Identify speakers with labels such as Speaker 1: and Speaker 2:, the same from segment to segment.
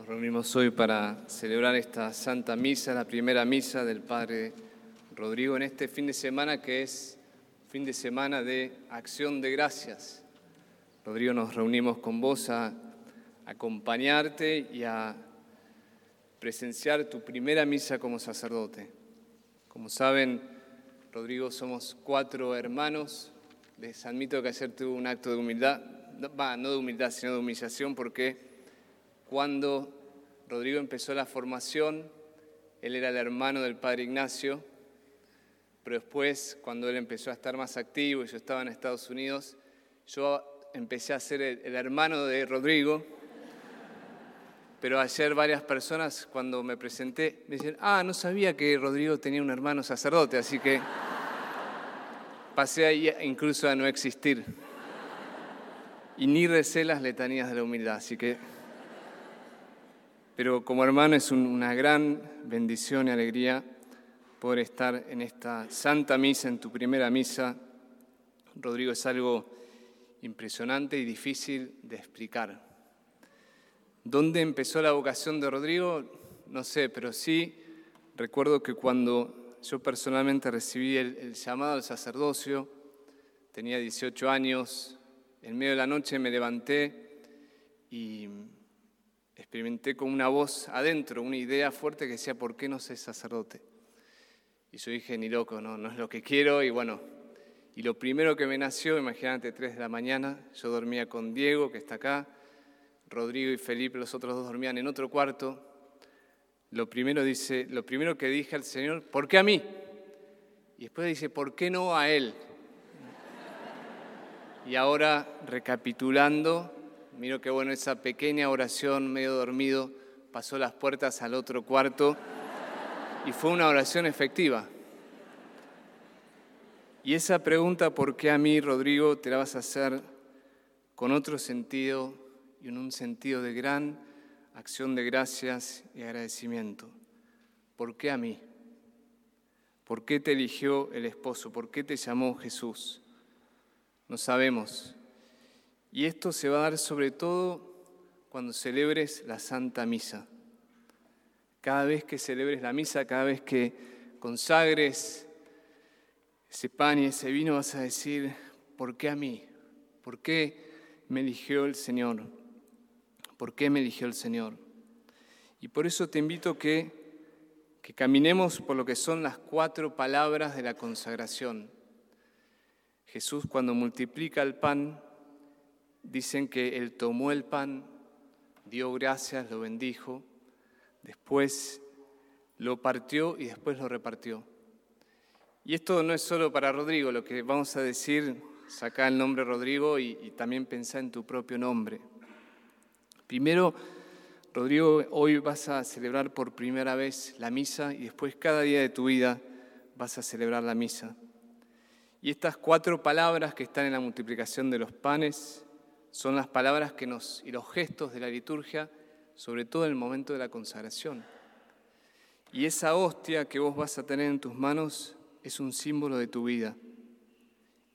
Speaker 1: Nos reunimos hoy para celebrar esta Santa Misa, la primera misa del Padre Rodrigo en este fin de semana que es fin de semana de acción de gracias. Rodrigo, nos reunimos con vos a acompañarte y a presenciar tu primera misa como sacerdote. Como saben, Rodrigo, somos cuatro hermanos. Les admito que ayer un acto de humildad, no de humildad, sino de humillación, porque cuando Rodrigo empezó la formación, él era el hermano del padre Ignacio, pero después, cuando él empezó a estar más activo y yo estaba en Estados Unidos, yo empecé a ser el, hermano de Rodrigo, pero ayer varias personas cuando me presenté me dicen, ah, no sabía que Rodrigo tenía un hermano sacerdote, así que pasé ahí incluso a no existir. Y ni recé las letanías de la humildad, así que... Pero como hermano es una gran bendición y alegría poder estar en esta santa misa, en tu primera misa. Rodrigo, es algo impresionante y difícil de explicar. ¿Dónde empezó la vocación de Rodrigo? No sé, pero sí recuerdo que cuando yo personalmente recibí el, llamado al sacerdocio, tenía 18 años, en medio de la noche me levanté y experimenté con una voz adentro, una idea fuerte que decía, ¿por qué no sé sacerdote? Y yo dije, ni loco, no, no es lo que quiero. Y bueno, y lo primero que me nació, imagínate, 3 de la mañana, yo dormía con Diego, que está acá, Rodrigo y Felipe, los otros dos dormían en otro cuarto. Lo primero, dice, lo primero que dije al Señor, ¿por qué a mí? Y después dice, ¿por qué no a Él? Y ahora, recapitulando, miro que bueno, esa pequeña oración, medio dormido, pasó las puertas al otro cuarto y fue una oración efectiva. Y esa pregunta, ¿por qué a mí, Rodrigo, te la vas a hacer con otro sentido y en un sentido de gran acción de gracias y agradecimiento? ¿Por qué a mí? ¿Por qué te eligió el esposo? ¿Por qué te llamó Jesús? No sabemos. Y esto se va a dar sobre todo cuando celebres la Santa Misa. Cada vez que celebres la misa, cada vez que consagres ese pan y ese vino, vas a decir, ¿por qué a mí? ¿Por qué me eligió el Señor? ¿Por qué me eligió el Señor? Y por eso te invito que, que caminemos por lo que son las cuatro palabras de la consagración. Jesús cuando multiplica el pan, dicen que Él tomó el pan, dio gracias, lo bendijo después lo partió y después lo repartió. Y esto no es solo para Rodrigo, lo que vamos a decir, saca el nombre Rodrigo y, también pensá en tu propio nombre. Primero, Rodrigo, hoy vas a celebrar por primera vez la misa y después cada día de tu vida vas a celebrar la misa. Y estas cuatro palabras que están en la multiplicación de los panes son las palabras que nos y los gestos de la liturgia sobre todo en el momento de la consagración. Y esa hostia que vos vas a tener en tus manos es un símbolo de tu vida.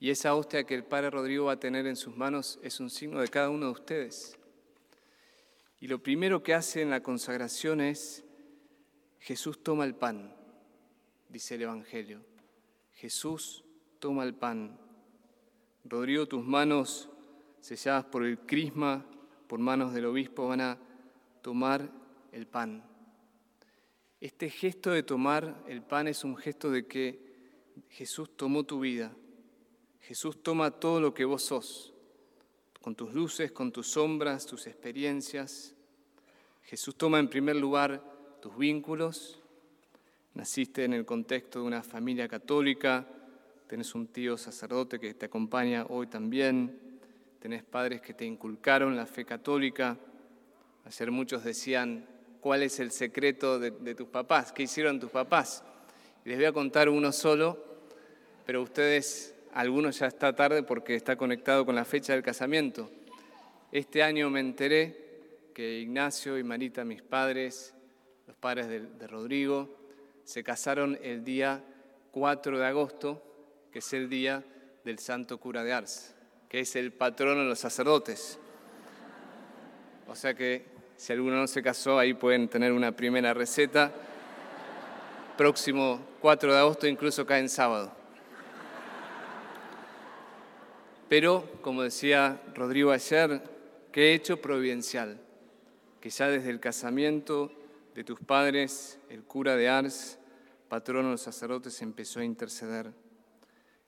Speaker 1: Y esa hostia que el Padre Rodrigo va a tener en sus manos es un signo de cada uno de ustedes. Y lo primero que hace en la consagración es, Jesús toma el pan, dice el Evangelio. Jesús toma el pan. Rodrigo, tus manos selladas por el crisma, por manos del obispo, van a tomar el pan. Este gesto de tomar el pan es un gesto de que Jesús tomó tu vida. Jesús toma todo lo que vos sos, con tus luces, con tus sombras, tus experiencias. Jesús toma en primer lugar tus vínculos. Naciste en el contexto de una familia católica, tenés un tío sacerdote que te acompaña hoy también, tenés padres que te inculcaron la fe católica Ayer muchos decían, ¿cuál es el secreto de, tus papás? ¿Qué hicieron tus papás? les voy a contar uno solo, pero ustedes, algunos ya está tarde porque está conectado con la fecha del casamiento. Este año me enteré que Ignacio y Marita, mis padres, los padres de, de Rodrigo, se casaron el día 4 de agosto, que es el día del Santo Cura de Ars, que es el patrono de los sacerdotes. O sea que Si alguno no se casó, ahí pueden tener una primera receta. Próximo 4 de agosto incluso cae en sábado. Pero, como decía Rodrigo ayer, qué hecho providencial, que ya desde el casamiento de tus padres, el cura de Ars, patrono de los sacerdotes, empezó a interceder.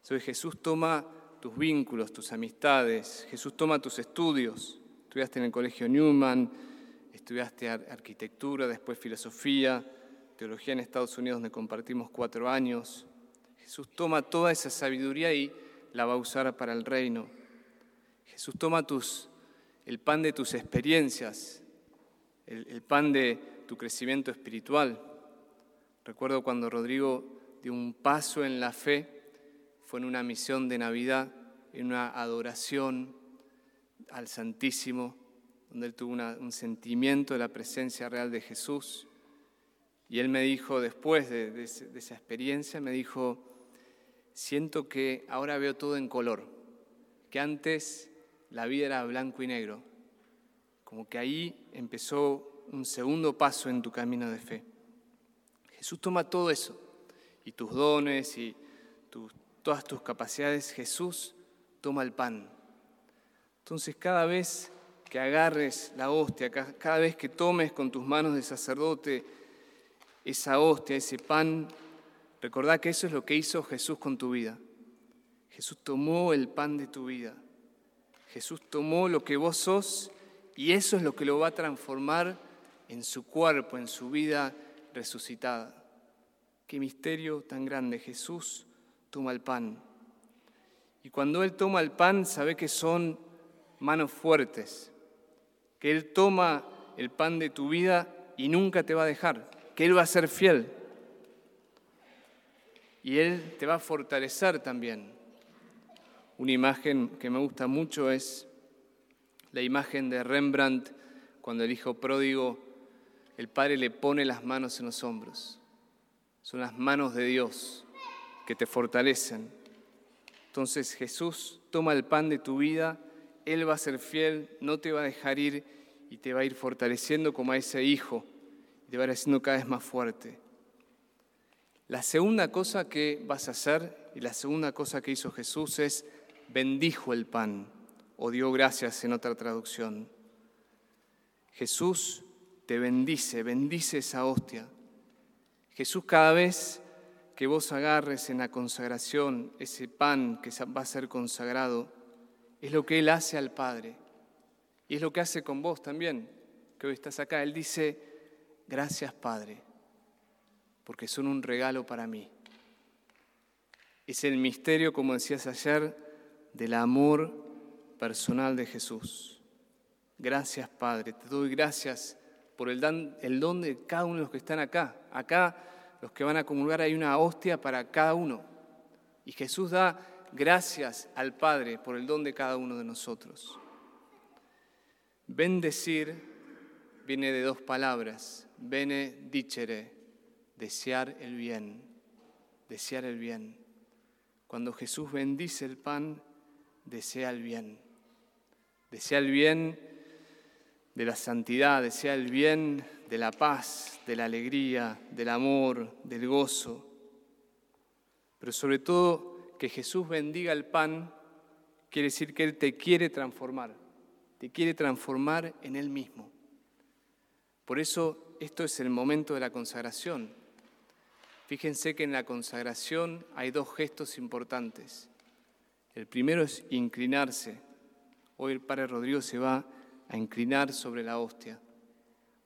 Speaker 1: Soy Jesús toma tus vínculos, tus amistades, Jesús toma tus estudios. Estudiaste en el Colegio Newman, estudiaste arquitectura, después filosofía, teología en Estados Unidos donde compartimos cuatro años. Jesús toma toda esa sabiduría y la va a usar para el reino. Jesús toma tus, el pan de tus experiencias, el, pan de tu crecimiento espiritual. Recuerdo cuando Rodrigo dio un paso en la fe, fue en una misión de Navidad, en una adoración al Santísimo, donde él tuvo un sentimiento de la presencia real de Jesús. Y él me dijo, después de esa experiencia, me dijo, siento que ahora veo todo en color, que antes la vida era blanco y negro, como que ahí empezó un segundo paso en tu camino de fe. Jesús toma todo eso, y tus dones y todas tus capacidades, Jesús toma el pan. Entonces cada vez que agarres la hostia, cada vez que tomes con tus manos de sacerdote esa hostia, ese pan, Recordá que eso es lo que hizo Jesús con tu vida. Jesús tomó el pan de tu vida. Jesús tomó lo que vos sos y eso es lo que lo va a transformar en su cuerpo, en su vida resucitada. Qué misterio tan grande. Jesús toma el pan. Y cuando Él toma el pan, sabe que son manos fuertes, que Él toma el pan de tu vida y nunca te va a dejar, que Él va a ser fiel y Él te va a fortalecer también. Una imagen que me gusta mucho es la imagen de Rembrandt cuando el hijo pródigo, el padre le pone las manos en los hombros. Son las manos de Dios que te fortalecen. Entonces Jesús toma el pan de tu vida, Él va a ser fiel, no te va a dejar ir y te va a ir fortaleciendo como a ese hijo, y te va a ir haciendo cada vez más fuerte. La segunda cosa que vas a hacer y la segunda cosa que hizo Jesús es bendijo el pan o dio gracias en otra traducción. Jesús te bendice, bendice esa hostia. Jesús cada vez que vos agarres en la consagración ese pan que va a ser consagrado, es lo que Él hace al Padre. Y es lo que hace con vos también, que hoy estás acá. Él dice, gracias Padre porque son un regalo para mí. Es el misterio, como decías ayer, del amor personal de Jesús. Gracias, Padre. Te doy gracias por el, don de cada uno de los que están acá. Acá, los que van a comulgar, hay una hostia para cada uno. Y Jesús da gracias al Padre por el don de cada uno de nosotros. Bendecir viene de dos palabras, benedicere, desear el bien, desear el bien. Cuando Jesús bendice el pan, desea el bien. Desea el bien de la santidad, desea el bien de la paz, de la alegría, del amor, del gozo. Pero sobre todo que Jesús bendiga el pan quiere decir que Él te quiere transformar, te quiere transformar en Él mismo. Por eso esto es el momento de la consagración. Fíjense que en la consagración hay dos gestos importantes. El primero es inclinarse. Hoy el Padre Rodrigo se va a inclinar sobre la hostia.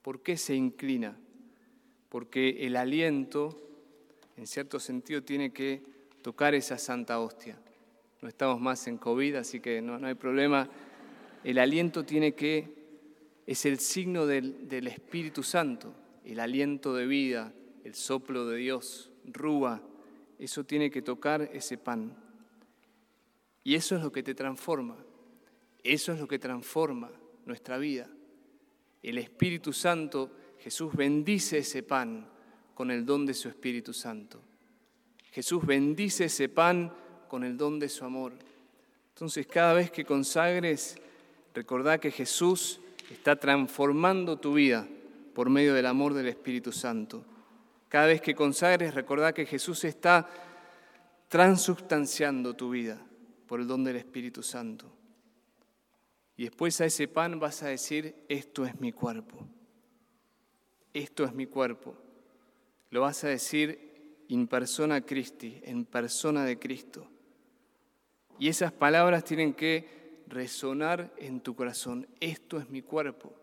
Speaker 1: ¿Por qué se inclina? Porque el aliento, en cierto sentido, tiene que tocar esa santa hostia. No estamos más en COVID, así que no, hay problema. El aliento tiene que, es el signo del, del Espíritu Santo, el aliento de vida, el soplo de Dios, rúa, eso tiene que tocar ese pan. Y eso es lo que te transforma, eso es lo que transforma nuestra vida. El Espíritu Santo, Jesús bendice ese pan con el don de su Espíritu Santo. Jesús bendice ese pan con el don de su amor. Entonces cada vez que consagres, recordá que Jesús está transformando tu vida por medio del amor del Espíritu Santo. Cada vez que consagres, recordá que Jesús está transubstanciando tu vida por el don del Espíritu Santo. Y después a ese pan vas a decir, esto es mi cuerpo, esto es mi cuerpo. Lo vas a decir in persona Christi, en persona de Cristo. Y esas palabras tienen que resonar en tu corazón. Esto es mi cuerpo.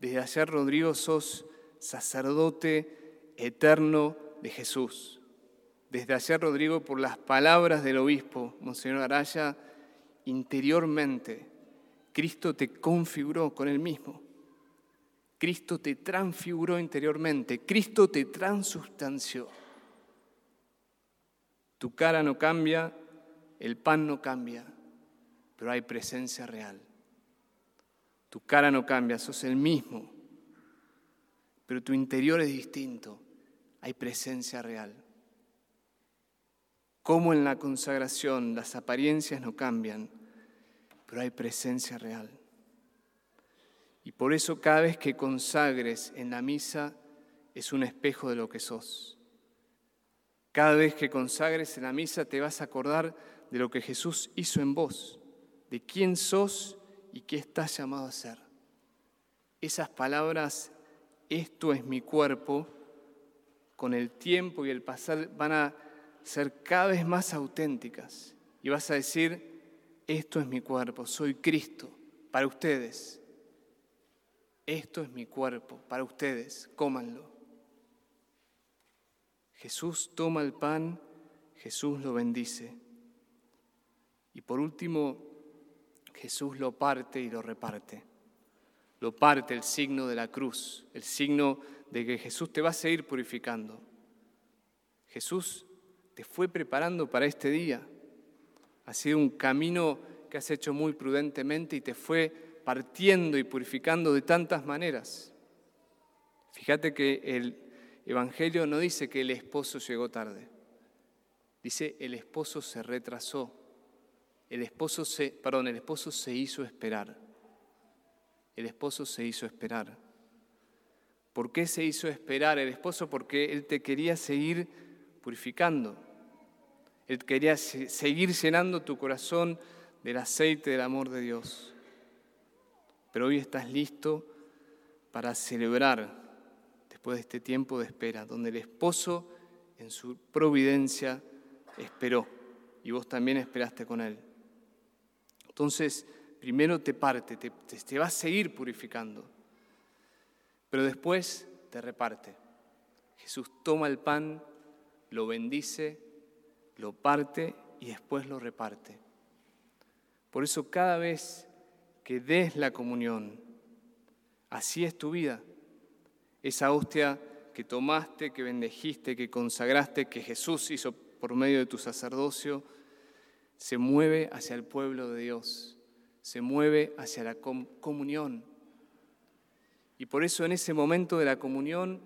Speaker 1: Desde ayer, Rodrigo, sos sacerdote eterno de Jesús. Desde ayer, Rodrigo, por las palabras del obispo, Monseñor Araya, interiormente, Cristo te configuró con él mismo. Cristo te transfiguró interiormente. Cristo te transustanció. Tu cara no cambia, el pan no cambia, pero hay presencia real. Tu cara no cambia, sos el mismo, pero tu interior es distinto, hay presencia real. Como en la consagración las apariencias no cambian, pero hay presencia real. Y por eso cada vez que consagres en la misa es un espejo de lo que sos. Cada vez que consagres en la misa te vas a acordar de lo que Jesús hizo en vos, de quién sos y qué estás llamado a ser. Esas palabras, esto es mi cuerpo, con el tiempo y el pasar van a ser cada vez más auténticas. Y vas a decir, esto es mi cuerpo, soy Cristo, para ustedes. Esto es mi cuerpo, para ustedes, cómanlo. Jesús toma el pan, Jesús lo bendice. Y por último, Jesús lo parte y lo reparte. Lo parte el signo de la cruz, el signo de que Jesús te va a seguir purificando. Jesús te fue preparando para este día. Ha sido un camino que has hecho muy prudentemente y te fue partiendo y purificando de tantas maneras. Fíjate que el Evangelio no dice que el esposo llegó tarde, dice el esposo se retrasó el esposo se, perdón, el esposo se hizo esperar. El esposo se hizo esperar. ¿Por qué se hizo esperar el esposo? Porque él te quería seguir purificando. Él quería seguir llenando tu corazón del aceite del amor de Dios. Pero hoy estás listo para celebrar después de este tiempo de espera, donde el esposo en su providencia esperó y vos también esperaste con él. Entonces, primero te parte, te, te, va a seguir purificando, pero después te reparte. Jesús toma el pan, lo bendice, lo parte y después lo reparte. Por eso cada vez que des la comunión, así es tu vida. Esa hostia que tomaste, que bendejiste, que consagraste, que Jesús hizo por medio de tu sacerdocio, se mueve hacia el pueblo de Dios, se mueve hacia la comunión. Y por eso en ese momento de la comunión,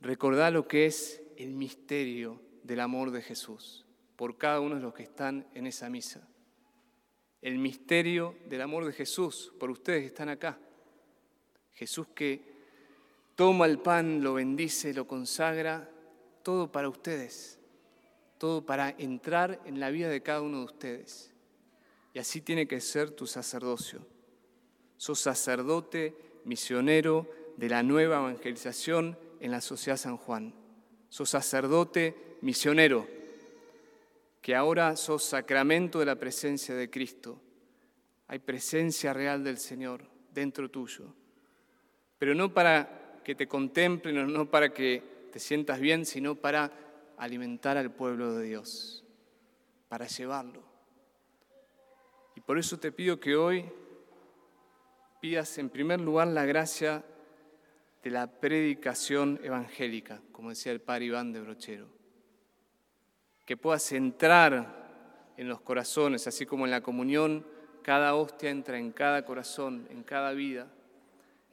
Speaker 1: recordá lo que es el misterio del amor de Jesús por cada uno de los que están en esa misa. El misterio del amor de Jesús por ustedes que están acá. Jesús que toma el pan, lo bendice, lo consagra, todo para ustedes todo para entrar en la vida de cada uno de ustedes. Y así tiene que ser tu sacerdocio. Sos sacerdote, misionero de la nueva evangelización en la sociedad San Juan. Sos sacerdote, misionero, que ahora sos sacramento de la presencia de Cristo. Hay presencia real del Señor dentro tuyo. Pero no para que te contemplen, no para que te sientas bien, sino para alimentar al pueblo de Dios, para llevarlo. Y por eso te pido que hoy pidas en primer lugar la gracia de la predicación evangélica, como decía el padre Iván de Brochero. Que puedas entrar en los corazones, así como en la comunión, cada hostia entra en cada corazón, en cada vida.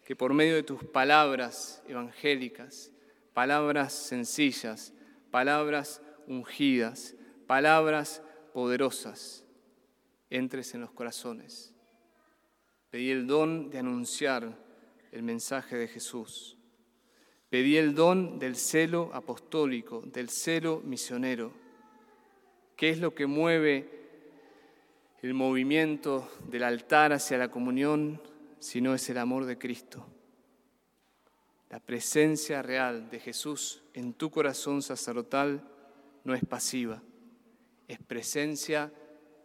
Speaker 1: Que por medio de tus palabras evangélicas, palabras sencillas, palabras ungidas, palabras poderosas, entres en los corazones. Pedí el don de anunciar el mensaje de Jesús. Pedí el don del celo apostólico, del celo misionero. ¿Qué es lo que mueve el movimiento del altar hacia la comunión si no es el amor de Cristo? La presencia real de Jesús en tu corazón sacerdotal no es pasiva, es presencia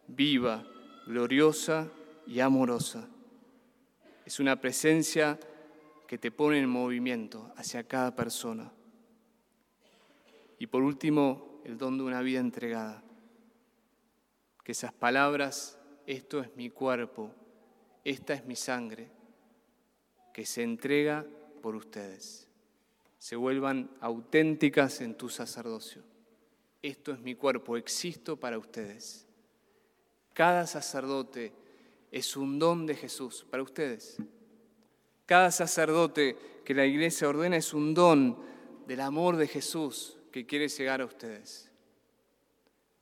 Speaker 1: viva, gloriosa y amorosa. Es una presencia que te pone en movimiento hacia cada persona. Y por último, el don de una vida entregada. Que esas palabras, esto es mi cuerpo, esta es mi sangre, que se entrega por ustedes, se vuelvan auténticas en tu sacerdocio. Esto es mi cuerpo, existo para ustedes. Cada sacerdote es un don de Jesús para ustedes. Cada sacerdote que la iglesia ordena es un don del amor de Jesús que quiere llegar a ustedes.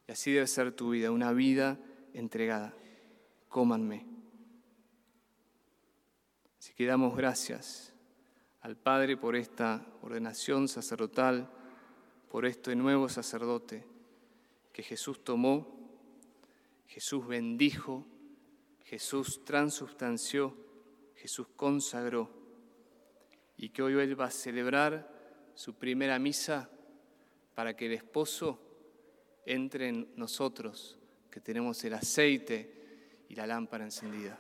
Speaker 1: Y así debe ser tu vida, una vida entregada. Cómanme. Así que damos gracias al Padre por esta ordenación sacerdotal, por este nuevo sacerdote que Jesús tomó, Jesús bendijo Jesús transubstanció, Jesús consagró y que hoy Él va a celebrar su primera misa para que el esposo entre en nosotros, que tenemos el aceite y la lámpara encendida.